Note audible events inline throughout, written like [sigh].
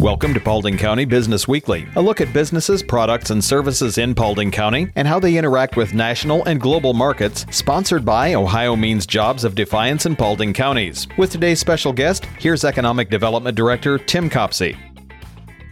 Welcome to Paulding County Business Weekly, a look at businesses, products, and services in Paulding County and how they interact with national and global markets, sponsored by Ohio Means Jobs of Defiance in Paulding Counties. With today's special guest, here's Economic Development Director Tim Copsey.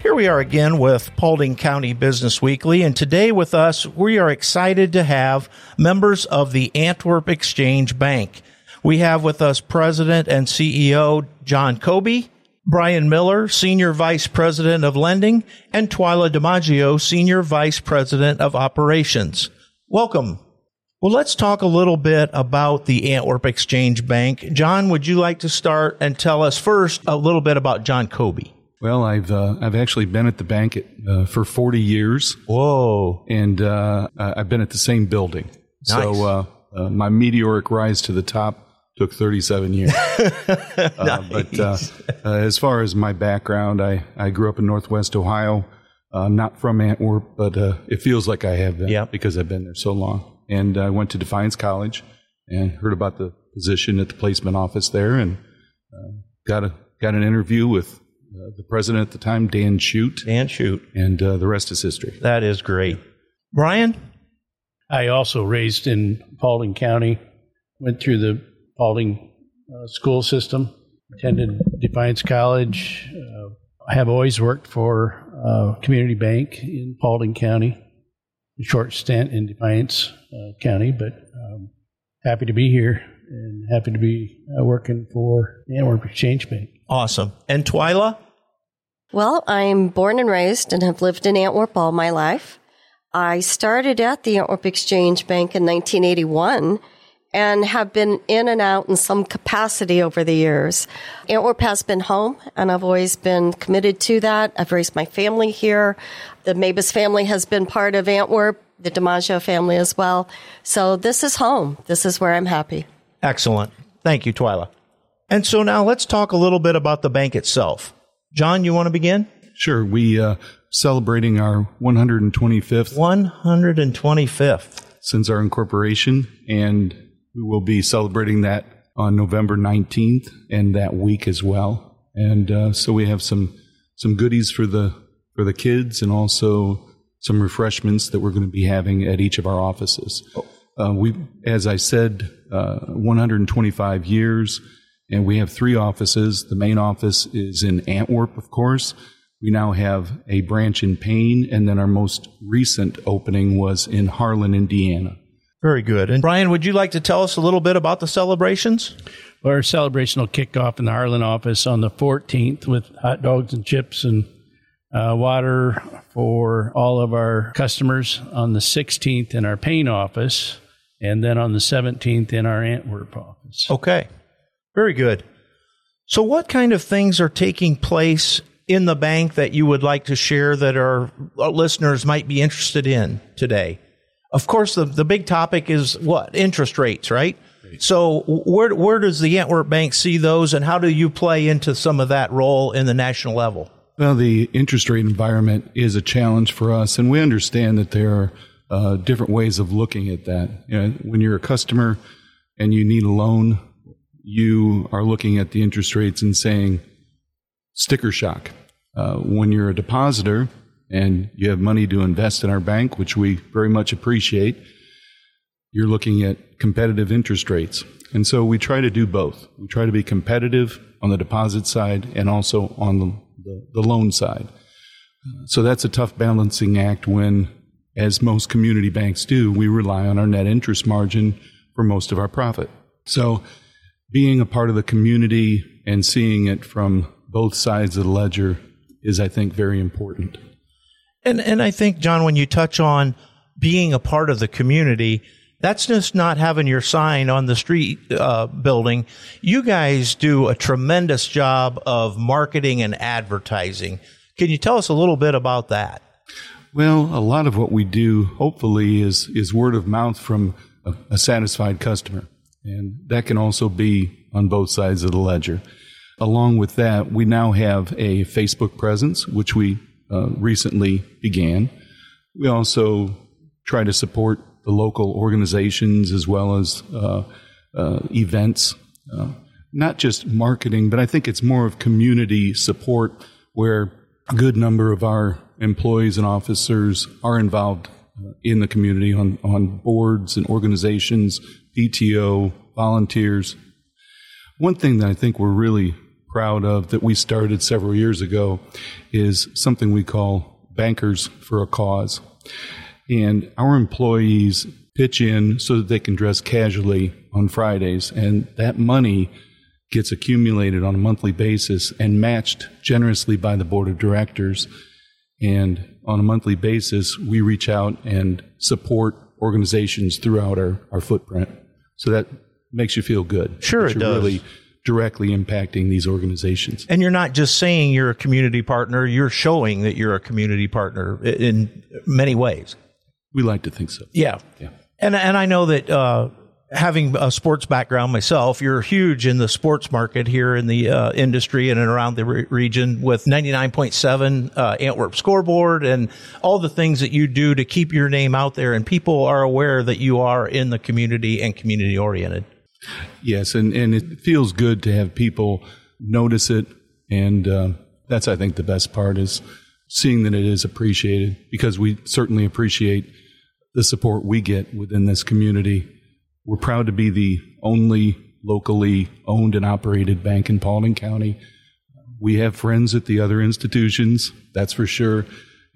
Here we are again with Paulding County Business Weekly, and today with us, we are excited to have members of the Antwerp Exchange Bank. We have with us President and CEO John Kobee, Brian Miller, Senior Vice President of Lending, and Twila Demongeot, Senior Vice President of Operations. Welcome. Well, let's talk a little bit about the Antwerp Exchange Bank. John, would you like to start and tell us first a little bit about John Kobee? Well, I've uh, I've actually been at the bank at, uh, for 40 years. Whoa! And uh, I've been at the same building. Nice. So uh, uh, my meteoric rise to the top took 37 years. [laughs] Uh, but uh, uh, as far as my background, I, I grew up in Northwest Ohio. I'm not from Antwerp, but uh, it feels like I have been Yep. because I've been there so long. And I went to Defiance College and heard about the position at the placement office there, and uh, got a got an interview with uh, the president at the time, Dan Shute, Dan shoot. and uh, the rest is history. That is great. Brian? I also raised in Paulding County, went through the Paulding uh, school system, attended Defiance College. Uh, I have always worked for uh, Community Bank in Paulding County, a short stint in Defiance uh, County, but um, happy to be here and happy to be uh, working for Antwerp Exchange Bank. Awesome. And Twila? Well, I'm born and raised and have lived in Antwerp all my life. I started at the Antwerp Exchange Bank in 1981 and have been in and out in some capacity over the years. Antwerp has been home and I've always been committed to that. I've raised my family here. The Mabus family has been part of Antwerp, the Demongeot family as well. So this is home. This is where I'm happy. Excellent. Thank you, Twila. And so now let's talk a little bit about the bank itself. John, you want to begin? Sure, we uh, celebrating our 125th 125th. since our incorporation, and we will be celebrating that on November 19th and that week as well. And uh, so we have some some goodies for the for the kids, and also some refreshments that we're going to be having at each of our offices. Uh, we, as I said, uh, 125 years, and we have three offices. The main office is in Antwerp, of course. We now have a branch in Payne, and then our most recent opening was in Harlan, Indiana. Very good. And Brian, would you like to tell us a little bit about the celebrations? Our celebration will kick off in the Harlan office on the 14th with hot dogs and chips and uh, water for all of our customers on the 16th in our Payne office, and then on the 17th in our Antwerp office. Okay. Very good. So, what kind of things are taking place in the bank that you would like to share that our our listeners might be interested in today? Of course, the, the big topic is what? Interest rates, right? So, where, where does the Antwerp Bank see those, and how do you play into some of that role in the national level? Well, the interest rate environment is a challenge for us, and we understand that there are uh, different ways of looking at that. You know, when you're a customer and you need a loan, you are looking at the interest rates and saying sticker shock. Uh, when you're a depositor and you have money to invest in our bank, which we very much appreciate, you're looking at competitive interest rates. And so we try to do both. We try to be competitive on the deposit side and also on the, the, the loan side. So that's a tough balancing act when, as most community banks do, we rely on our net interest margin for most of our profit. So being a part of the community and seeing it from both sides of the ledger is, I think, very important. And and I think John, when you touch on being a part of the community, that's just not having your sign on the street uh, building. You guys do a tremendous job of marketing and advertising. Can you tell us a little bit about that? Well, a lot of what we do, hopefully, is is word of mouth from a, a satisfied customer, and that can also be on both sides of the ledger. Along with that, we now have a Facebook presence, which we uh, recently began. We also try to support the local organizations as well as uh, uh, events. Uh, not just marketing, but I think it's more of community support where A good number of our employees and officers are involved uh, in the community on, on boards and organizations, PTO, volunteers. One thing that I think we're really proud of that we started several years ago is something we call Bankers for a Cause. And our employees pitch in so that they can dress casually on Fridays. And that money gets accumulated on a monthly basis and matched generously by the board of directors. And on a monthly basis, we reach out and support organizations throughout our, our footprint. So that makes you feel good. Sure, it does. really directly impacting these organizations. And you're not just saying you're a community partner, you're showing that you're a community partner in many ways. We like to think so. Yeah. Yeah. And and I know that uh, having a sports background myself, you're huge in the sports market here in the uh, industry and around the re- region with 99.7 uh, Antwerp scoreboard and all the things that you do to keep your name out there, and people are aware that you are in the community and community oriented. Yes, and and it feels good to have people notice it, and uh, that's I think the best part is seeing that it is appreciated because we certainly appreciate the support we get within this community. We're proud to be the only locally owned and operated bank in Paulding County. We have friends at the other institutions, that's for sure,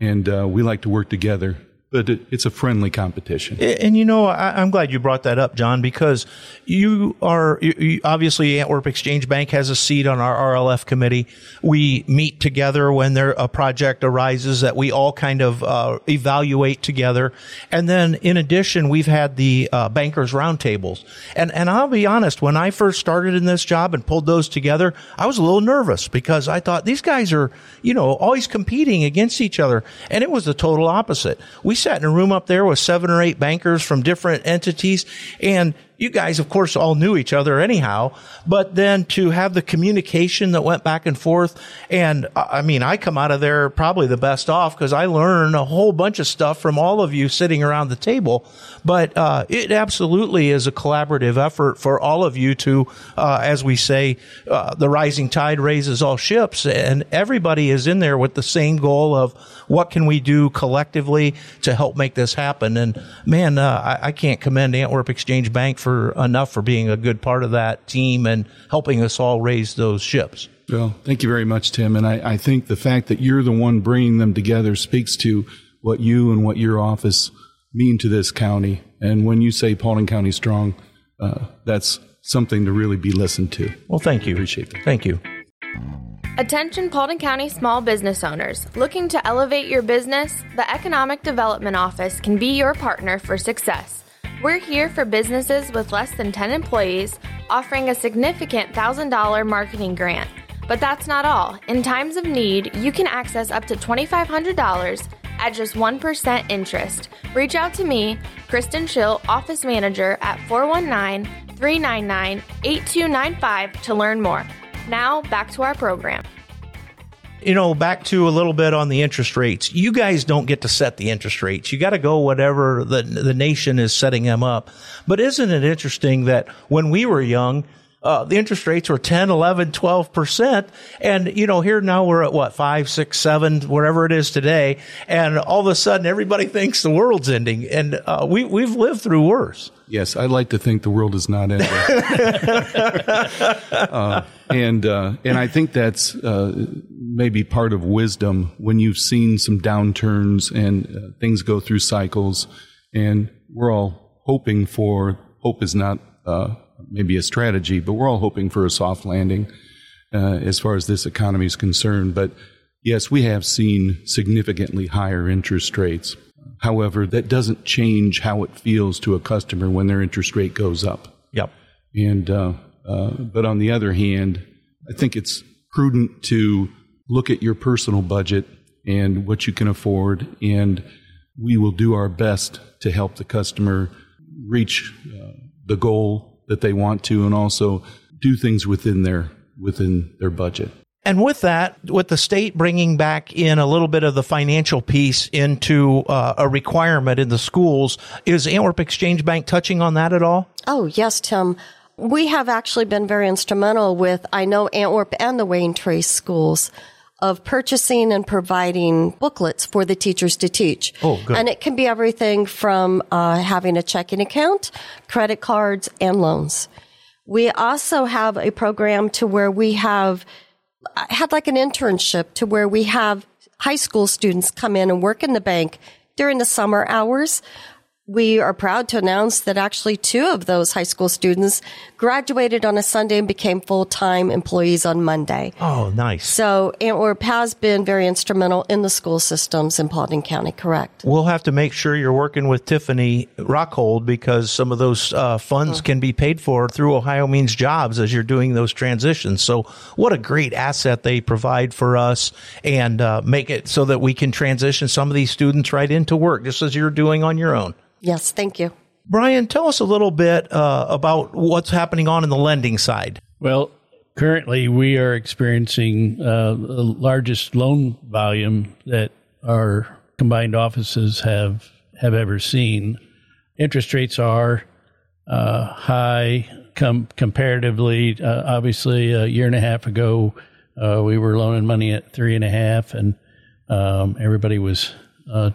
and uh, we like to work together but it's a friendly competition. And you know, I, am glad you brought that up, John, because you are you, obviously Antwerp Exchange Bank has a seat on our RLF committee. We meet together when there a project arises that we all kind of uh, evaluate together, and then in addition, we've had the uh, bankers roundtables. And and I'll be honest, when I first started in this job and pulled those together, I was a little nervous because I thought these guys are you know always competing against each other, and it was the total opposite. We sat in a room up there with seven or eight bankers from different entities and you guys, of course, all knew each other anyhow, but then to have the communication that went back and forth. And I mean, I come out of there probably the best off because I learned a whole bunch of stuff from all of you sitting around the table. But uh, it absolutely is a collaborative effort for all of you to, uh, as we say, uh, the rising tide raises all ships, and everybody is in there with the same goal of what can we do collectively to help make this happen. And man, uh, I, I can't commend Antwerp Exchange Bank for for enough for being a good part of that team and helping us all raise those ships. Well, thank you very much, Tim. And I, I think the fact that you're the one bringing them together speaks to what you and what your office mean to this county. And when you say Paulding County strong, uh, that's something to really be listened to. Well, thank you. Appreciate that. Thank you. Attention Paulding County small business owners. Looking to elevate your business? The Economic Development Office can be your partner for success. We're here for businesses with less than 10 employees, offering a significant $1,000 marketing grant. But that's not all. In times of need, you can access up to $2,500 at just 1% interest. Reach out to me, Kristen Schill, Office Manager, at 419 399 8295 to learn more. Now, back to our program you know, back to a little bit on the interest rates. You guys don't get to set the interest rates. You got to go whatever the the nation is setting them up. But isn't it interesting that when we were young, uh, the interest rates were 10, 11, 12%. And, you know, here now we're at what, five, six, seven, whatever it is today. And all of a sudden everybody thinks the world's ending. And, uh, we, we've lived through worse. Yes, I like to think the world is not ending. [laughs] uh, and, uh, and I think that's, uh, maybe part of wisdom when you've seen some downturns and uh, things go through cycles. And we're all hoping for, hope is not, maybe a strategy, but we're all hoping for a soft landing uh, as far as this economy is concerned. But yes, we have seen significantly higher interest rates. However, that doesn't change how it feels to a customer when their interest rate goes up. Yep. And uh, uh, but on the other hand, I think it's prudent to look at your personal budget and what you can afford, and we will do our best to help the customer reach uh, the goal that they want to and also do things within their within their budget. And with that, with the state bringing back in a little bit of the financial piece into uh, a requirement in the schools, is Antwerp Exchange Bank touching on that at all? Oh, yes, Tim. We have actually been very instrumental with, I know, Antwerp and the Wayne Trace schools of purchasing and providing booklets for the teachers to teach. Oh, good. And it can be everything from uh, having a checking account, credit cards, and loans. We also have a program to where we have had like an internship to where we have high school students come in and work in the bank during the summer hours we are proud to announce that actually two of those high school students graduated on a Sunday and became full time employees on Monday. Oh, nice. So Antwerp has been very instrumental in the school systems in Paulding County, correct? We'll have to make sure you're working with Tiffany Rockhold because some of those uh, funds Mm-hmm. can be paid for through Ohio Means Jobs as you're doing those transitions. So, what a great asset they provide for us and uh, make it so that we can transition some of these students right into work, just as you're doing on your own. Yes, thank you. Brian, tell us a little bit uh, about what's happening on in the lending side. Well, currently we are experiencing uh, the largest loan volume that our combined offices have have ever seen. Interest rates are uh, high com- comparatively. Uh, obviously, a year and a half ago, uh, we were loaning money at three and a half, and um, everybody was uh,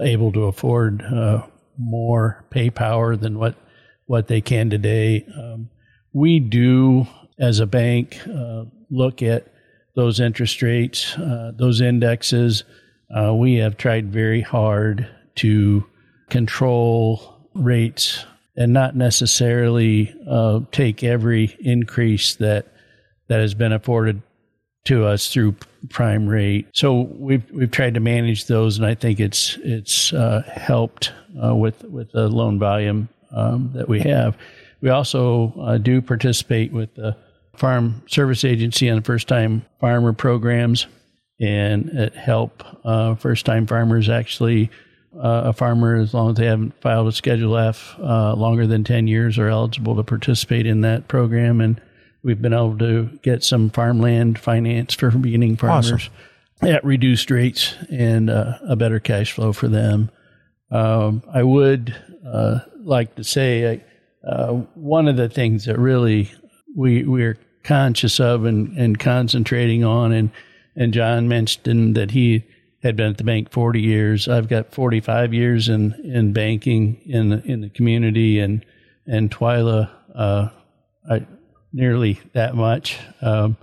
able to afford uh, more pay power than what what they can today. Um, we do, as a bank, uh, look at those interest rates, uh, those indexes. Uh, we have tried very hard to control rates and not necessarily uh, take every increase that that has been afforded to us through prime rate. So we've we've tried to manage those, and I think it's it's uh, helped uh, with with the loan volume um, that we have. We also uh, do participate with the Farm Service Agency on first time farmer programs, and it help uh, first time farmers actually. Uh, a farmer, as long as they haven't filed a Schedule F uh, longer than 10 years, are eligible to participate in that program. And we've been able to get some farmland finance for beginning farmers Awesome. at reduced rates and uh, a better cash flow for them. Um, I would uh, like to say uh, one of the things that really we we're conscious of and, and concentrating on, and and John mentioned that he had been at the bank 40 years. I've got 45 years in, in banking in the, in the community, and and Twila, uh, I, nearly that much. Um,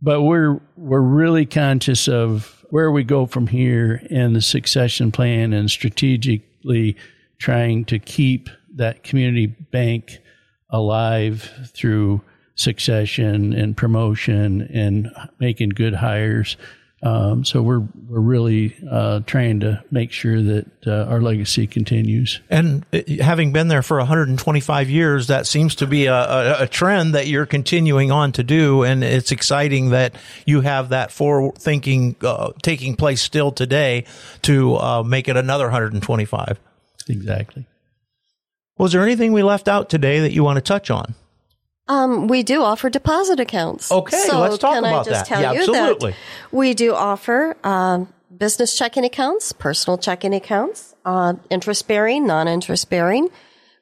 but we're we're really conscious of where we go from here and the succession plan and strategically trying to keep that community bank alive through succession and promotion and making good hires. Um, so we're we're really uh, trying to make sure that uh, our legacy continues. And uh, having been there for 125 years, that seems to be a, a, a trend that you're continuing on to do. And it's exciting that you have that forward thinking uh, taking place still today to uh, make it another 125. Exactly. Was there anything we left out today that you want to touch on? Um, we do offer deposit accounts. Okay, so let's talk can about I just that. Tell Yeah, you absolutely. That we do offer um, business checking accounts, personal checking accounts, uh, interest bearing, non-interest bearing.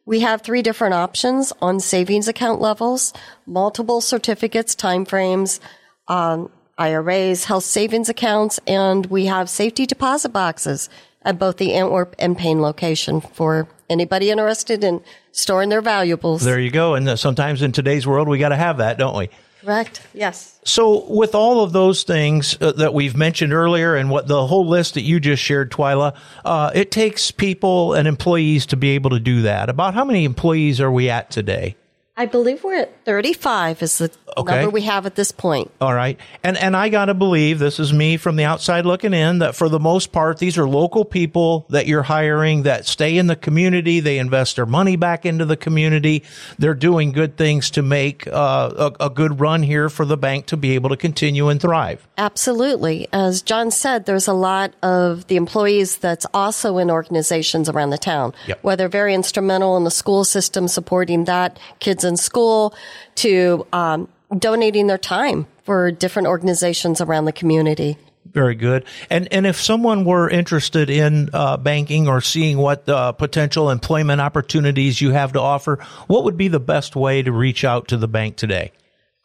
We have three different options on savings account levels, multiple certificates, timeframes, um, IRAs, health savings accounts, and we have safety deposit boxes at both the Antwerp and Payne location for anybody interested in storing their valuables. There you go. And uh, sometimes in today's world, we got to have that, don't we? Correct. Yes. So, with all of those things uh, that we've mentioned earlier, and what the whole list that you just shared, Twila, uh, it takes people and employees to be able to do that. About how many employees are we at today? I believe we're at 35 is the Okay. number we have at this point. All right. And and I got to believe this is me from the outside looking in that for the most part these are local people that you're hiring that stay in the community, they invest their money back into the community. They're doing good things to make uh, a, a good run here for the bank to be able to continue and thrive. Absolutely. As John said, there's a lot of the employees that's also in organizations around the town, Yep. whether very instrumental in the school system supporting that, kids in school, to um, donating their time for different organizations around the community. Very good. And and if someone were interested in uh, banking or seeing what uh, potential employment opportunities you have to offer, what would be the best way to reach out to the bank today?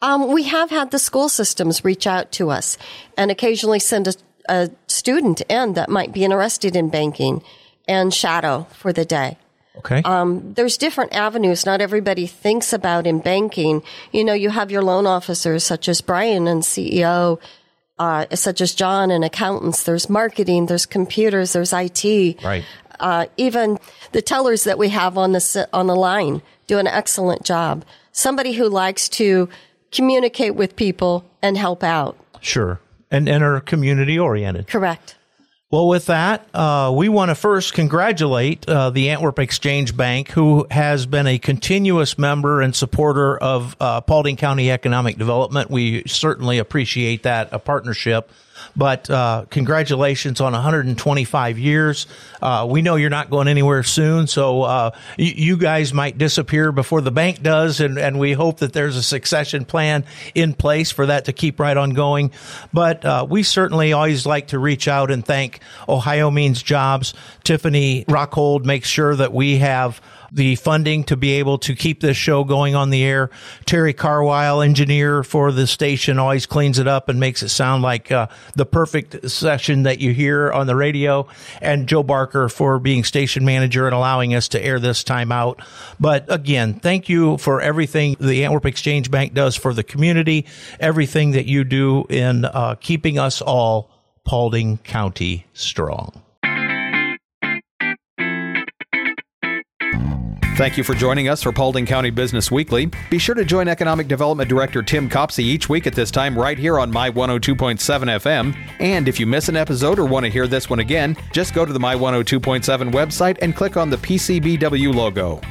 Um, we have had the school systems reach out to us and occasionally send a, a student in that might be interested in banking and shadow for the day. Okay. Um, there's different avenues. Not everybody thinks about in banking. You know, you have your loan officers such as Brian and CEO, uh, such as John and accountants. There's marketing, there's computers, there's IT. Right. Uh, even the tellers that we have on the on the line do an excellent job. Somebody who likes to communicate with people and help out. Sure. And, and are community oriented. Correct. Well, with that, uh, we want to first congratulate uh, the Antwerp Exchange Bank, who has been a continuous member and supporter of uh, Paulding County economic development. We certainly appreciate that a partnership. But uh, congratulations on 125 years. Uh, we know you're not going anywhere soon, so uh, y- you guys might disappear before the bank does, and, and we hope that there's a succession plan in place for that to keep right on going. But uh, we certainly always like to reach out and thank Ohio Means Jobs. Tiffany Rockhold makes sure that we have the funding to be able to keep this show going on the air. Terry Carwile, engineer for the station, always cleans it up and makes it sound like uh, the perfect session that you hear on the radio. And Joe Barker for being station manager and allowing us to air this time out. But again, thank you for everything the Antwerp Exchange Bank does for the community, everything that you do in uh, keeping us all Paulding County strong. Thank you for joining us for Paulding County Business Weekly. Be sure to join Economic Development Director Tim Copsey each week at this time right here on My 102.7 FM. And if you miss an episode or want to hear this one again, just go to the My 102.7 website and click on the PCBW logo.